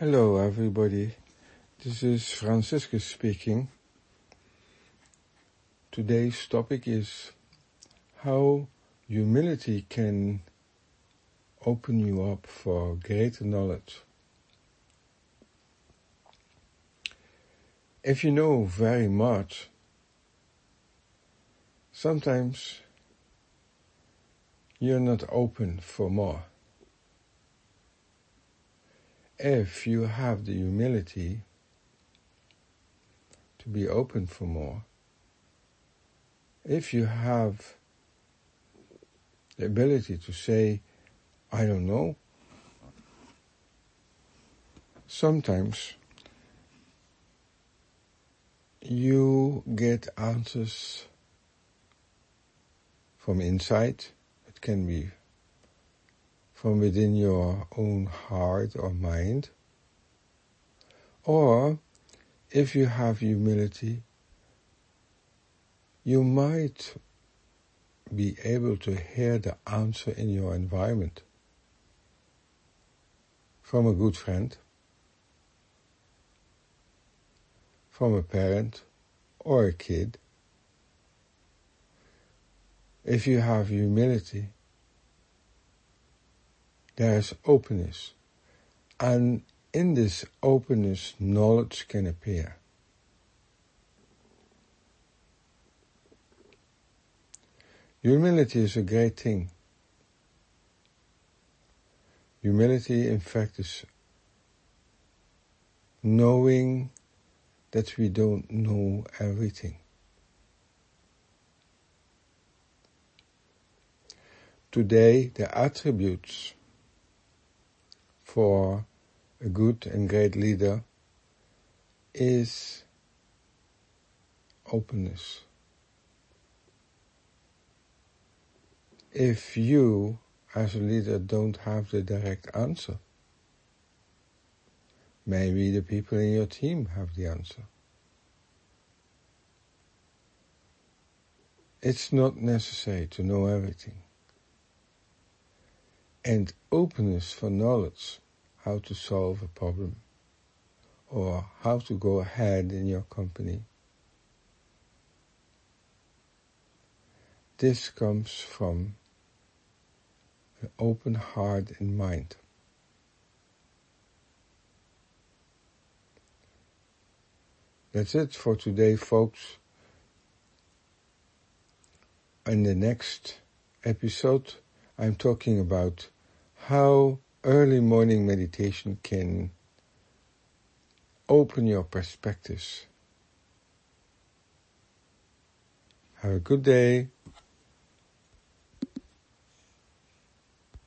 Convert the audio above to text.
Hello, everybody. This is Franciscus speaking. Today's topic is how humility can open you up for greater knowledge. If you know very much, sometimes you're not open for more if you have the humility to be open for more, if you have the ability to say, I don't know, sometimes you get answers from inside. It can be from within your own heart or mind. Or if you have humility, you might be able to hear the answer in your environment from a good friend, from a parent or a kid. If you have humility, there's openness. And in this openness, knowledge can appear. Humility is a great thing. Humility, in fact, is knowing that we don't know everything. Today, the attributes for a good and great leader is openness. If you, as a leader, don't have the direct answer, maybe the people in your team have the answer. It's not necessary to know everything and openness for knowledge how to solve a problem or how to go ahead in your company. This comes from an open heart and mind. That's it for today, folks. In the next episode, I'm talking about how early morning meditation can open your perspectives. Have a good day.